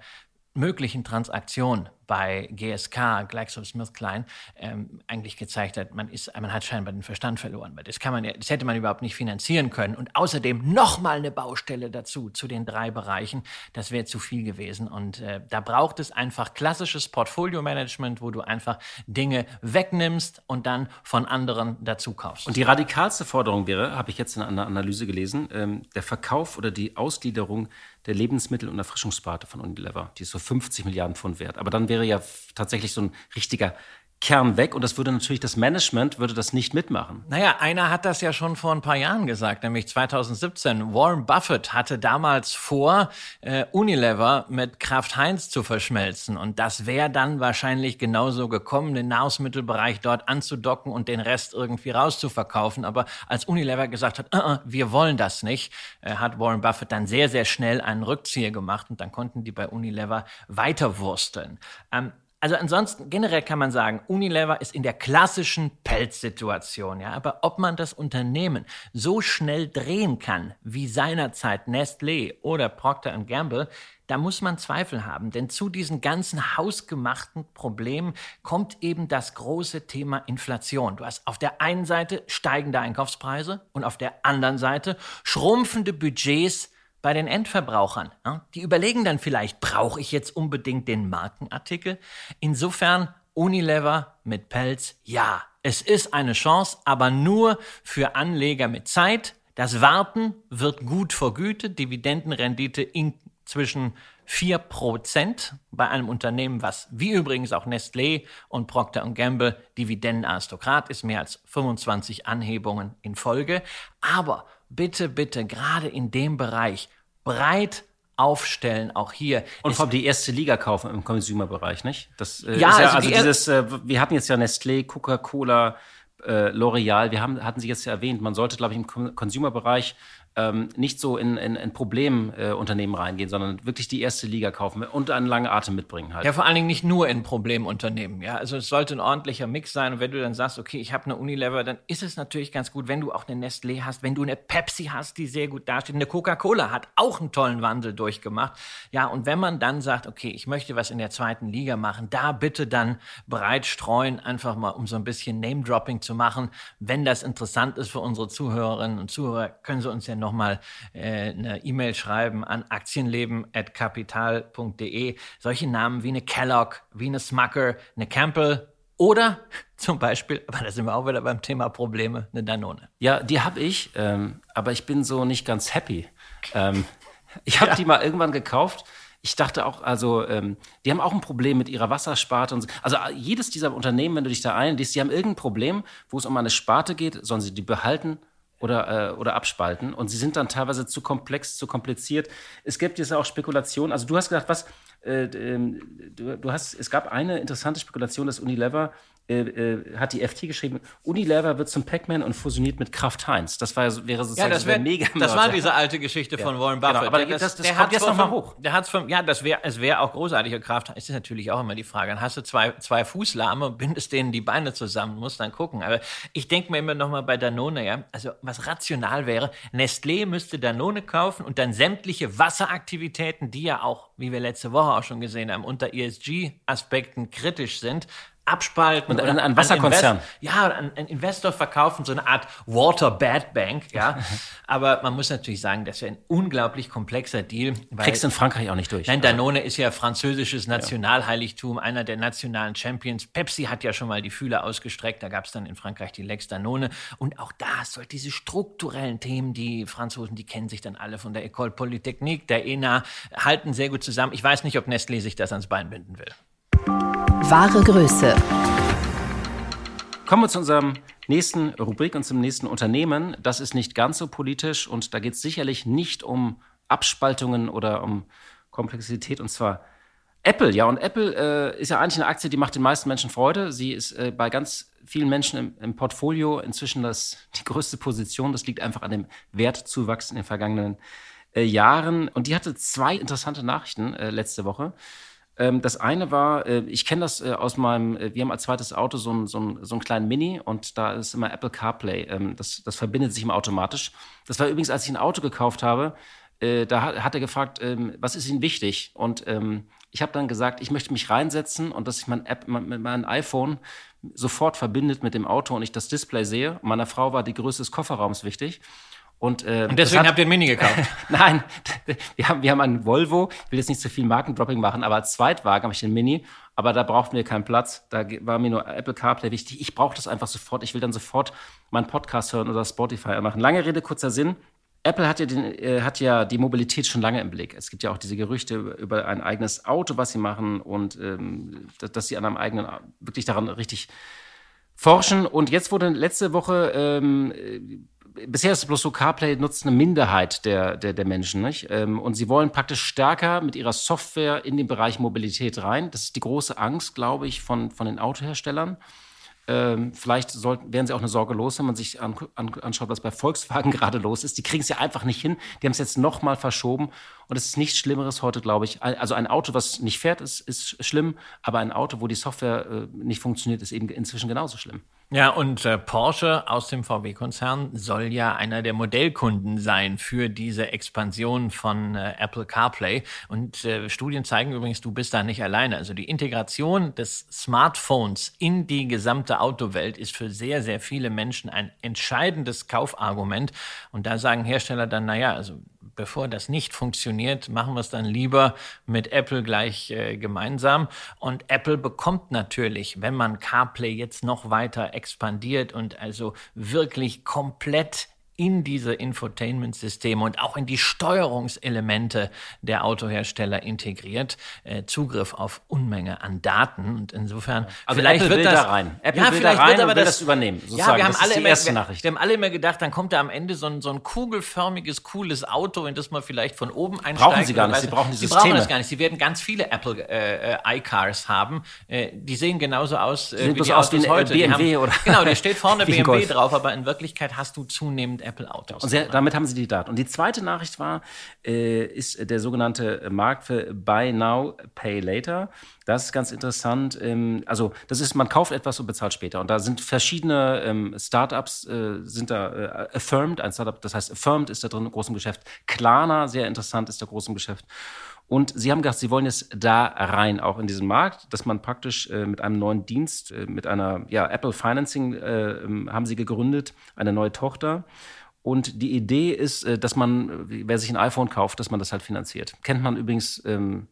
möglichen Transaktion bei GSK, GlaxoSmithKline, ähm, eigentlich gezeigt hat, man, ist, man hat scheinbar den Verstand verloren. Weil das, kann man, das hätte man überhaupt nicht finanzieren können. Und außerdem nochmal eine Baustelle dazu, zu den drei Bereichen. Das wäre zu viel gewesen. Und äh, da braucht es einfach klassisches Portfolio-Management, wo du einfach Dinge wegnimmst und dann von anderen dazu kaufst. Und die radikalste Forderung wäre, habe ich jetzt in einer Analyse gelesen, ähm, der Verkauf oder die Ausgliederung der Lebensmittel- und Erfrischungssparte von Unilever. Die ist so 50 Milliarden Pfund wert. Aber dann wäre ja tatsächlich so ein richtiger Kern weg und das würde natürlich das Management würde das nicht mitmachen. Naja, einer hat das ja schon vor ein paar Jahren gesagt, nämlich 2017. Warren Buffett hatte damals vor, äh, Unilever mit Kraft Heinz zu verschmelzen und das wäre dann wahrscheinlich genauso gekommen, den Nahrungsmittelbereich dort anzudocken und den Rest irgendwie rauszuverkaufen. Aber als Unilever gesagt hat, uh -uh, wir wollen das nicht, äh, hat Warren Buffett dann sehr, sehr schnell einen Rückzieher gemacht und dann konnten die bei Unilever weiterwursteln. Ähm, also ansonsten generell kann man sagen, Unilever ist in der klassischen Pelzsituation, ja. Aber ob man das Unternehmen so schnell drehen kann wie seinerzeit Nestlé oder Procter Gamble, da muss man Zweifel haben, denn zu diesen ganzen hausgemachten Problemen kommt eben das große Thema Inflation. Du hast auf der einen Seite steigende Einkaufspreise und auf der anderen Seite schrumpfende Budgets bei den Endverbrauchern. Die überlegen dann vielleicht, brauche ich jetzt unbedingt den Markenartikel? Insofern Unilever mit Pelz, ja, es ist eine Chance, aber nur für Anleger mit Zeit. Das Warten wird gut vergütet, Dividendenrendite inzwischen 4% bei einem Unternehmen, was wie übrigens auch Nestlé und Procter Gamble Dividendenaristokrat ist, mehr als 25 Anhebungen in Folge. Aber bitte, bitte, gerade in dem Bereich breit aufstellen, auch hier. Und vor allem die erste Liga kaufen im Consumer-Bereich, nicht? Das äh, ja, ist ja also, also dieses, äh, wir hatten jetzt ja Nestlé, Coca-Cola, äh, L'Oreal, wir haben, hatten Sie jetzt ja erwähnt, man sollte, glaube ich, im Consumer-Bereich ähm, nicht so in, in, in Problemunternehmen äh, reingehen, sondern wirklich die erste Liga kaufen und einen langen Atem mitbringen halt. Ja, vor allen Dingen nicht nur in Problemunternehmen. Ja, also es sollte ein ordentlicher Mix sein. Und wenn du dann sagst, okay, ich habe eine Unilever, dann ist es natürlich ganz gut, wenn du auch eine Nestlé hast, wenn du eine Pepsi hast, die sehr gut dasteht. Eine Coca-Cola hat auch einen tollen Wandel durchgemacht. Ja, und wenn man dann sagt, okay, ich möchte was in der zweiten Liga machen, da bitte dann breit streuen, einfach mal um so ein bisschen Name-Dropping zu machen. Wenn das interessant ist für unsere Zuhörerinnen und Zuhörer, können sie uns ja nochmal äh, eine E-Mail schreiben an aktienleben.kapital.de. Solche Namen wie eine Kellogg, wie eine Smucker, eine Campbell oder zum Beispiel, aber da sind wir auch wieder beim Thema Probleme, eine Danone. Ja, die habe ich, ähm, aber ich bin so nicht ganz happy. Ähm, ich habe ja. die mal irgendwann gekauft. Ich dachte auch, also ähm, die haben auch ein Problem mit ihrer Wassersparte. Und so. Also jedes dieser Unternehmen, wenn du dich da einliest, die haben irgendein Problem, wo es um eine Sparte geht, sollen sie die behalten oder, äh, oder abspalten. Und sie sind dann teilweise zu komplex, zu kompliziert. Es gibt jetzt auch Spekulationen. Also du hast gesagt, was, äh, ähm, du, du, hast, es gab eine interessante Spekulation, dass Unilever äh, äh, hat die FT geschrieben, Unilever wird zum Pac-Man und fusioniert mit Kraft Heinz. Das war, wäre sozusagen ja, das wär, mega. Das war diese alte Geschichte von Warren Buffett. Genau, aber das, das, das der kommt jetzt nochmal hoch. Der hat's von, ja, das wäre, es wäre auch großartiger Kraft. Heinz. ist natürlich auch immer die Frage. Dann hast du zwei, zwei Fußlahme, bindest denen die Beine zusammen, musst dann gucken. Aber ich denke mir immer nochmal bei Danone, ja, also was rational wäre, Nestlé müsste Danone kaufen und dann sämtliche Wasseraktivitäten, die ja auch, wie wir letzte Woche auch schon gesehen haben, unter ESG-Aspekten kritisch sind, abspalten. Und ein, ein Wasserkonzern. An ja, ein, ein, Investor verkaufen, so eine Art Water Bad Bank, ja. Aber man muss natürlich sagen, das ist ein unglaublich komplexer Deal. Weil, Kriegst in Frankreich auch nicht durch. Nein, Danone ist ja französisches Nationalheiligtum, einer der nationalen Champions. Pepsi hat ja schon mal die Fühler ausgestreckt, da gab es dann in Frankreich die Lex Danone. Und auch da soll diese strukturellen Themen, die Franzosen, die kennen sich dann alle von der École Polytechnique, der ENA, halten sehr gut zusammen. Ich weiß nicht, ob Nestlé sich das ans Bein binden will. Wahre Größe. Kommen wir zu unserem nächsten Rubrik und zum nächsten Unternehmen. Das ist nicht ganz so politisch und da geht es sicherlich nicht um Abspaltungen oder um Komplexität und zwar Apple. Ja, und Apple äh, ist ja eigentlich eine Aktie, die macht den meisten Menschen Freude. Sie ist äh, bei ganz vielen Menschen im, im, Portfolio inzwischen das, die größte Position. Das liegt einfach an dem Wertzuwachs in den vergangenen äh, Jahren. Und die hatte zwei interessante Nachrichten äh, letzte Woche. Ähm, das eine war, äh, ich kenne das äh, aus meinem, äh, wir haben als zweites Auto so einen so so einen kleinen Mini und da ist immer Apple CarPlay. Ähm, das, das verbindet sich immer automatisch. Das war übrigens, als ich ein Auto gekauft habe, da hat, er gefragt, ähm, was ist Ihnen wichtig? Und ich habe dann gesagt, ich möchte mich reinsetzen und dass ich mein App, mein, mein iPhone sofort verbindet mit dem Auto und ich das Display sehe. Meiner Frau war die Größe des Kofferraums wichtig. Und, äh, und deswegen hat, habt ihr ein Mini gekauft? Nein, wir haben, wir haben einen Volvo. Ich will jetzt nicht zu viel Markendropping machen, aber als Zweitwagen habe ich den Mini. Aber da brauchten wir keinen Platz. Da war mir nur Apple CarPlay wichtig. Ich brauche das einfach sofort. Ich will dann sofort meinen Podcast hören oder Spotify machen. Lange Rede, kurzer Sinn. Apple hat ja, den, äh, hat ja die Mobilität schon lange im Blick. Es gibt ja auch diese Gerüchte über ein eigenes Auto, was sie machen und ähm, dass, dass sie an einem eigenen, wirklich daran richtig forschen. Und jetzt wurde letzte Woche ähm, bisher ist es bloß so, CarPlay nutzt eine Minderheit der, der, der Menschen. Nicht? Ähm, und sie wollen praktisch stärker mit ihrer Software in den Bereich Mobilität rein. Das ist die große Angst, glaube ich, von, von den Autoherstellern. Ähm, vielleicht sollten, wären sie auch eine Sorge los, wenn man sich an, an, anschaut, was bei Volkswagen gerade los ist. Die kriegen es ja einfach nicht hin. Die haben es jetzt nochmal verschoben. Und es ist nichts Schlimmeres heute, glaube ich. Also ein Auto, was nicht fährt, ist, ist schlimm. Aber ein Auto, wo die Software äh, nicht funktioniert, ist eben inzwischen genauso schlimm. Ja, und äh, Porsche aus dem VW-Konzern soll ja einer der Modellkunden sein für diese Expansion von äh, Apple CarPlay. Und äh, Studien zeigen übrigens, du bist da nicht alleine. Also die Integration des Smartphones in die gesamte Autowelt ist für sehr, sehr viele Menschen ein entscheidendes Kaufargument. Und da sagen Hersteller dann, naja, also bevor das nicht funktioniert, machen wir es dann lieber mit Apple gleich äh, gemeinsam. Und Apple bekommt natürlich, wenn man CarPlay jetzt noch weiter expandiert und also wirklich komplett in diese Infotainment-Systeme und auch in die Steuerungselemente der Autohersteller integriert, äh, Zugriff auf Unmenge an Daten. Und insofern, also vielleicht Apple wird das, da rein. Apple ja, will vielleicht da rein wird aber das, das, übernehmen. Ja, wir haben, alle immer, wir, wir, haben alle immer gedacht, dann kommt da am Ende so ein, so ein kugelförmiges, cooles Auto, in das man vielleicht von oben einsteigt. Brauchen sie gar nicht, sie brauchen die Sie brauchen das gar nicht. Sie werden ganz viele Apple äh, äh iCars haben. Äh, die sehen genauso aus, äh, wie die aus wie heute. BMW haben, oder Genau, da steht vorne BMW drauf, aber in Wirklichkeit hast du zunehmend Apple-Autos. Und sehr, damit haben sie die Daten. Und die zweite Nachricht war, äh, ist der sogenannte Markt für Buy Now, Pay Later. Das ist ganz interessant. Ähm, also das ist, man kauft etwas und bezahlt später. Und da sind verschiedene ähm, Startups, äh, sind da äh, Affirmed, ein Startup, das heißt Affirmed ist da drin, im Geschäft. Klarna, sehr interessant, ist da groß im Geschäft. Und sie haben gesagt, sie wollen jetzt da rein, auch in diesen Markt, dass man praktisch äh, mit einem neuen Dienst, äh, mit einer ja, Apple Financing äh, ähm, haben sie gegründet, eine neue Tochter. Und die Idee ist, äh, dass man, wer sich ein iPhone kauft, dass man das halt finanziert. Kennt man übrigens ähm,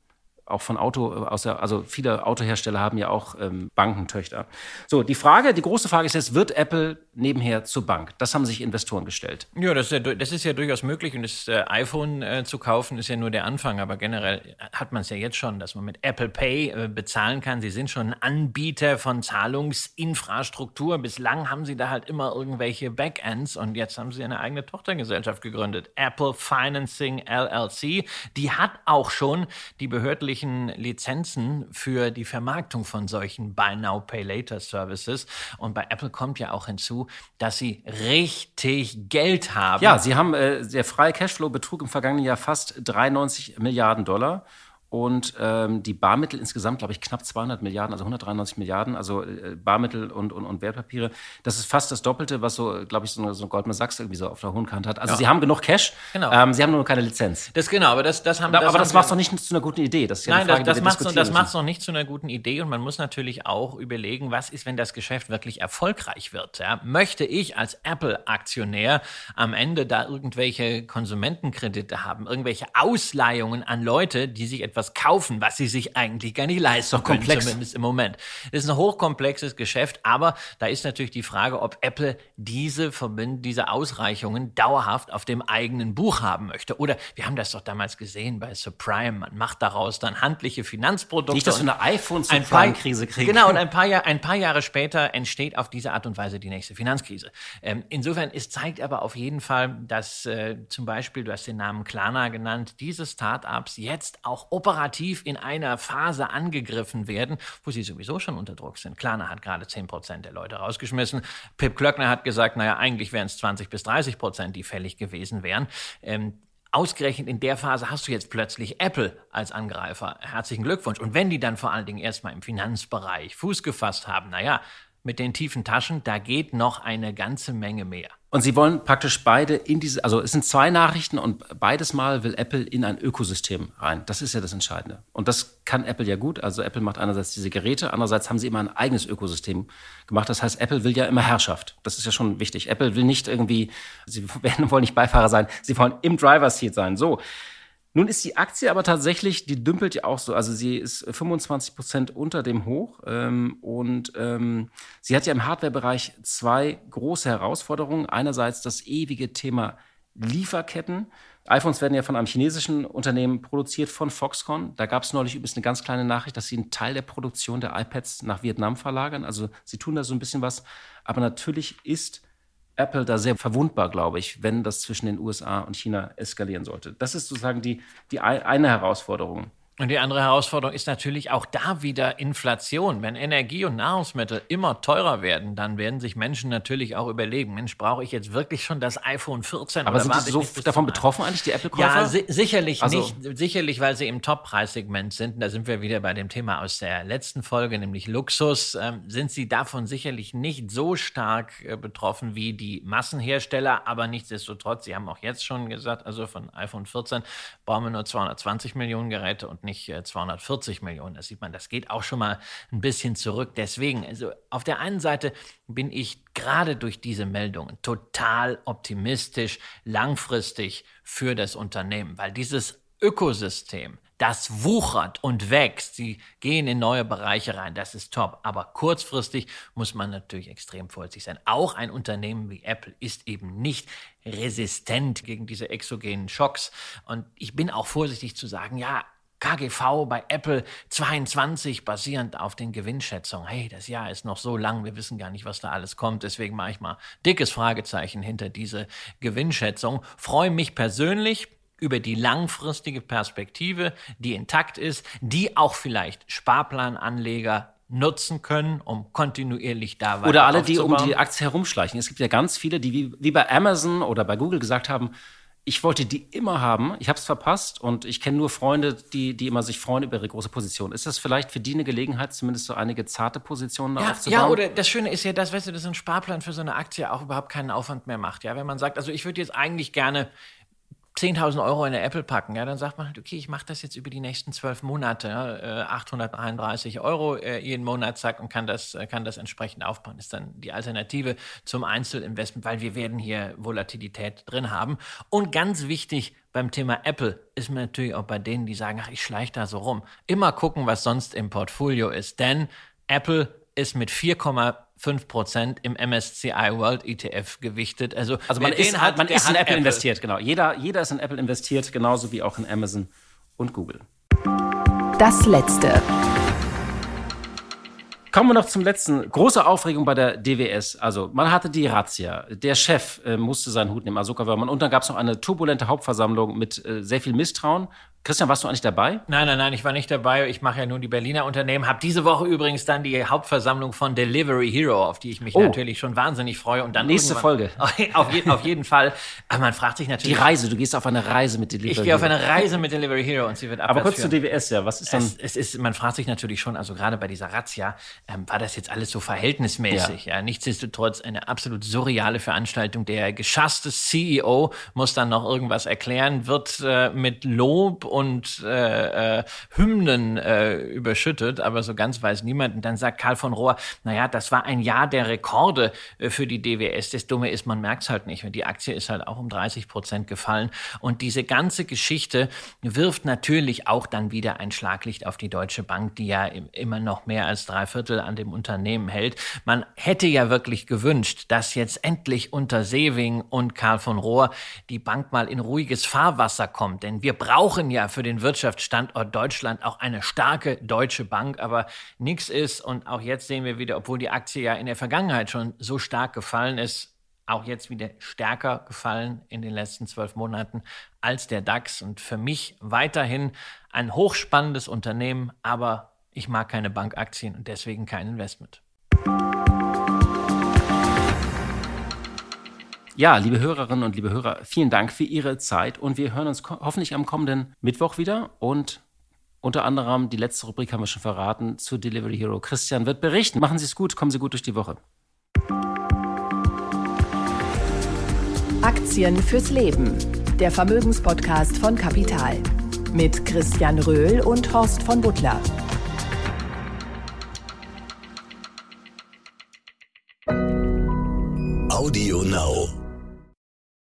auch von Auto, äh, aus der, also viele Autohersteller haben ja auch ähm, Bankentöchter. So, die Frage, die große Frage ist jetzt, wird Apple nebenher zur Bank? Das haben sich Investoren gestellt. Ja, das ist ja, das ist ja durchaus möglich und das äh, iPhone äh, zu kaufen ist ja nur der Anfang, aber generell hat man es ja jetzt schon, dass man mit Apple Pay äh, bezahlen kann. Sie sind schon ein Anbieter von Zahlungsinfrastruktur. Bislang haben sie da halt immer irgendwelche Backends und jetzt haben sie eine eigene Tochtergesellschaft gegründet, Apple Financing LLC. Die hat auch schon die behördliche öffentlichen Lizenzen für die Vermarktung von solchen Buy Now, Pay Later Services. Und bei Apple kommt ja auch hinzu, dass sie richtig Geld haben. Ja, sie haben, äh, der freie Cashflow betrug im vergangenen Jahr fast 93 Milliarden Dollar. Und ähm, die Barmittel insgesamt, glaube ich, knapp 200 Milliarden, also 193 Milliarden, also äh, Barmittel und, und, und Wertpapiere. Das ist fast das Doppelte, was so, glaube ich, so, eine, so ein Goldman Sachs irgendwie so auf der hohen Kante hat. Also ja. sie haben genug Cash, genau. Ähm, sie haben nur keine Lizenz. Das genau, aber das, das haben das Aber das macht doch nicht zu einer guten Idee. Das ist ja Nein, Frage, das, das macht es noch nicht zu einer guten Idee. Und man muss natürlich auch überlegen, was ist, wenn das Geschäft wirklich erfolgreich wird. Ja? Möchte ich als Apple-Aktionär am Ende da irgendwelche Konsumentenkredite haben, irgendwelche Ausleihungen an Leute, die sich etwas kaufen, was sie sich eigentlich gar nicht leisten doch komplex. können, zumindest im Moment. Das ist ein hochkomplexes Geschäft, aber da ist natürlich die Frage, ob Apple diese Verbind diese Ausreichungen dauerhaft auf dem eigenen Buch haben möchte. Oder wir haben das doch damals gesehen bei Subprime. Man macht daraus dann handliche Finanzprodukte. Nicht, dass wir eine iPhone-Subprime-Krise kriegen. Genau, und ein paar, Jahr, ein paar Jahre später entsteht auf diese Art und Weise die nächste Finanzkrise. Ähm, insofern, es zeigt aber auf jeden Fall, dass äh, zum Beispiel, du hast den Namen Klarna genannt, diese Startups jetzt auch operativ in einer Phase angegriffen werden, wo sie sowieso schon unter Druck sind. Klarna hat gerade 10 Prozent der Leute rausgeschmissen. Pip Klöckner hat gesagt, naja, eigentlich wären es 20 bis 30 Prozent, die fällig gewesen wären. Ähm, Ausgerechnet in der Phase hast du jetzt plötzlich Apple als Angreifer. Herzlichen Glückwunsch. Und wenn die dann vor allen Dingen erstmal im Finanzbereich Fuß gefasst haben, naja, mit den tiefen Taschen, da geht noch eine ganze Menge mehr. Und sie wollen praktisch beide in diese, also es sind zwei Nachrichten und beides Mal will Apple in ein Ökosystem rein. Das ist ja das Entscheidende. Und das kann Apple ja gut. Also Apple macht einerseits diese Geräte, andererseits haben sie immer ein eigenes Ökosystem gemacht. Das heißt, Apple will ja immer Herrschaft. Das ist ja schon wichtig. Apple will nicht irgendwie, sie wollen nicht Beifahrer sein, sie wollen im Driver Seat sein. So. Nun ist die Aktie aber tatsächlich, die dümpelt ja auch so. Also sie ist 25 Prozent unter dem Hoch. Ähm, und ähm, sie hat ja im Hardware-Bereich zwei große Herausforderungen. Einerseits das ewige Thema Lieferketten. iPhones werden ja von einem chinesischen Unternehmen produziert, von Foxconn. Da gab es neulich übrigens eine ganz kleine Nachricht, dass sie einen Teil der Produktion der iPads nach Vietnam verlagern. Also sie tun da so ein bisschen was. Aber natürlich ist Apple da sehr verwundbar, glaube ich, wenn das zwischen den USA und China eskalieren sollte. Das ist sozusagen die, die eine Herausforderung. Und die andere Herausforderung ist natürlich auch da wieder Inflation. Wenn Energie und Nahrungsmittel immer teurer werden, dann werden sich Menschen natürlich auch überlegen, Mensch, brauche ich jetzt wirklich schon das iPhone 14? Aber sind Sie so davon betroffen eigentlich, die Apple-Käufer? Ja, si sicherlich also, nicht. Sicherlich, weil sie im Top-Preissegment sind. Da sind wir wieder bei dem Thema aus der letzten Folge, nämlich Luxus. Ähm, sind sie davon sicherlich nicht so stark äh, betroffen wie die Massenhersteller. Aber nichtsdestotrotz, sie haben auch jetzt schon gesagt, also von iPhone 14 brauchen wir nur 220 Millionen Geräte und nicht nicht 240 äh, Millionen. Das sieht man, das geht auch schon mal ein bisschen zurück. Deswegen, also auf der einen Seite bin ich gerade durch diese Meldungen total optimistisch langfristig für das Unternehmen, weil dieses Ökosystem, das wuchert und wächst. Sie gehen in neue Bereiche rein. Das ist top. Aber kurzfristig muss man natürlich extrem vorsichtig sein. Auch ein Unternehmen wie Apple ist eben nicht resistent gegen diese exogenen Schocks. Und ich bin auch vorsichtig zu sagen, ja, KGV bei Apple 22 basierend auf den Gewinnschätzungen. Hey, das Jahr ist noch so lang, wir wissen gar nicht, was da alles kommt. Deswegen mache ich mal dickes Fragezeichen hinter diese Gewinnschätzung. Freue mich persönlich über die langfristige Perspektive, die intakt ist, die auch vielleicht Sparplananleger nutzen können, um kontinuierlich da weiter Oder alle, die um die Aktie herumschleichen. Es gibt ja ganz viele, die wie, wie bei Amazon oder bei Google gesagt haben, ich wollte die immer haben, ich habe es verpasst und ich kenne nur Freunde, die, die immer sich freuen über ihre große Position. Ist das vielleicht für die eine Gelegenheit, zumindest so einige zarte Positionen ja, aufzubauen? Ja, oder das Schöne ist ja, dass, weißt du, dass ein Sparplan für so eine Aktie auch überhaupt keinen Aufwand mehr macht. Ja, wenn man sagt, also ich würde jetzt eigentlich gerne 10.000 Euro in eine Apple packen, ja, dann sagt man halt, okay, ich mache das jetzt über die nächsten zwölf Monate, ja, 833 äh, Euro äh, jeden Monat, zack, und kann das, äh, kann das entsprechend aufbauen. Ist dann die Alternative zum Einzelinvestment, weil wir werden hier Volatilität drin haben. Und ganz wichtig beim Thema Apple ist mir natürlich auch bei denen, die sagen, ach, ich schleiche da so rum, immer gucken, was sonst im Portfolio ist, denn Apple ist mit 4,5% im MSCI World ETF gewichtet. Also, also man ist, hat, man ist in Apple, Apple, investiert, genau. Jeder, jeder ist in Apple investiert, genauso wie auch in Amazon und Google. Das letzte. Kommen wir noch zum letzten. Große Aufregung bei der DWS. Also man hatte die Razzia. Der Chef äh, musste seinen Hut nehmen, Asoka Wörmann. Und dann gab es noch eine turbulente Hauptversammlung mit äh, sehr viel Misstrauen. Christian, warst du eigentlich dabei? Nein, nein, nein, ich war nicht dabei. Ich mache ja nur die Berliner Unternehmen. Hab diese Woche übrigens dann die Hauptversammlung von Delivery Hero, auf die ich mich oh. natürlich schon wahnsinnig freue. Und dann nächste Folge. auf, je, auf, jeden Fall. Aber man fragt sich natürlich. Die Reise. Du gehst auf eine Reise mit Delivery Hero. Ich gehe auf eine Reise mit Delivery Hero und sie wird Aber kurz zu DWS, ja. Was ist dann? Es, es, ist, man fragt sich natürlich schon. Also gerade bei dieser Razzia ähm, war das jetzt alles so verhältnismäßig. Ja. ja. Nichtsdestotrotz eine absolut surreale Veranstaltung. Der geschasste CEO muss dann noch irgendwas erklären, wird äh, mit Lob und äh, äh, Hymnen äh, überschüttet, aber so ganz weiß niemand. Und dann sagt Karl von Rohr, naja, das war ein Jahr der Rekorde äh, für die DWS. Das Dumme ist, man merkt es halt nicht. Die Aktie ist halt auch um 30 Prozent gefallen. Und diese ganze Geschichte wirft natürlich auch dann wieder ein Schlaglicht auf die Deutsche Bank, die ja immer noch mehr als drei Viertel an dem Unternehmen hält. Man hätte ja wirklich gewünscht, dass jetzt endlich unter Sewing und Karl von Rohr die Bank mal in ruhiges Fahrwasser kommt. Denn wir brauchen ja für den Wirtschafts Wirtschaftsstandort Deutschland auch eine starke deutsche Bank, aber nichts ist. Und auch jetzt sehen wir wieder, obwohl die Aktie ja in der Vergangenheit schon so stark gefallen ist, auch jetzt wieder stärker gefallen in den letzten zwölf Monaten als der DAX. Und für mich weiterhin ein hochspannendes Unternehmen, aber ich mag keine Bankaktien und deswegen kein Investment. Ja, liebe Hörerinnen und liebe Hörer, vielen Dank für Ihre Zeit und wir hören uns hoffentlich am kommenden Mittwoch wieder und unter anderem, die letzte Rubrik haben wir schon verraten, zu Delivery Hero. Christian wird berichten. Machen Sie es gut, kommen Sie gut durch die Woche. Aktien fürs Leben. Der Vermögenspodcast von Kapital. Mit Christian Röhl und Horst von Butler. Audio Now.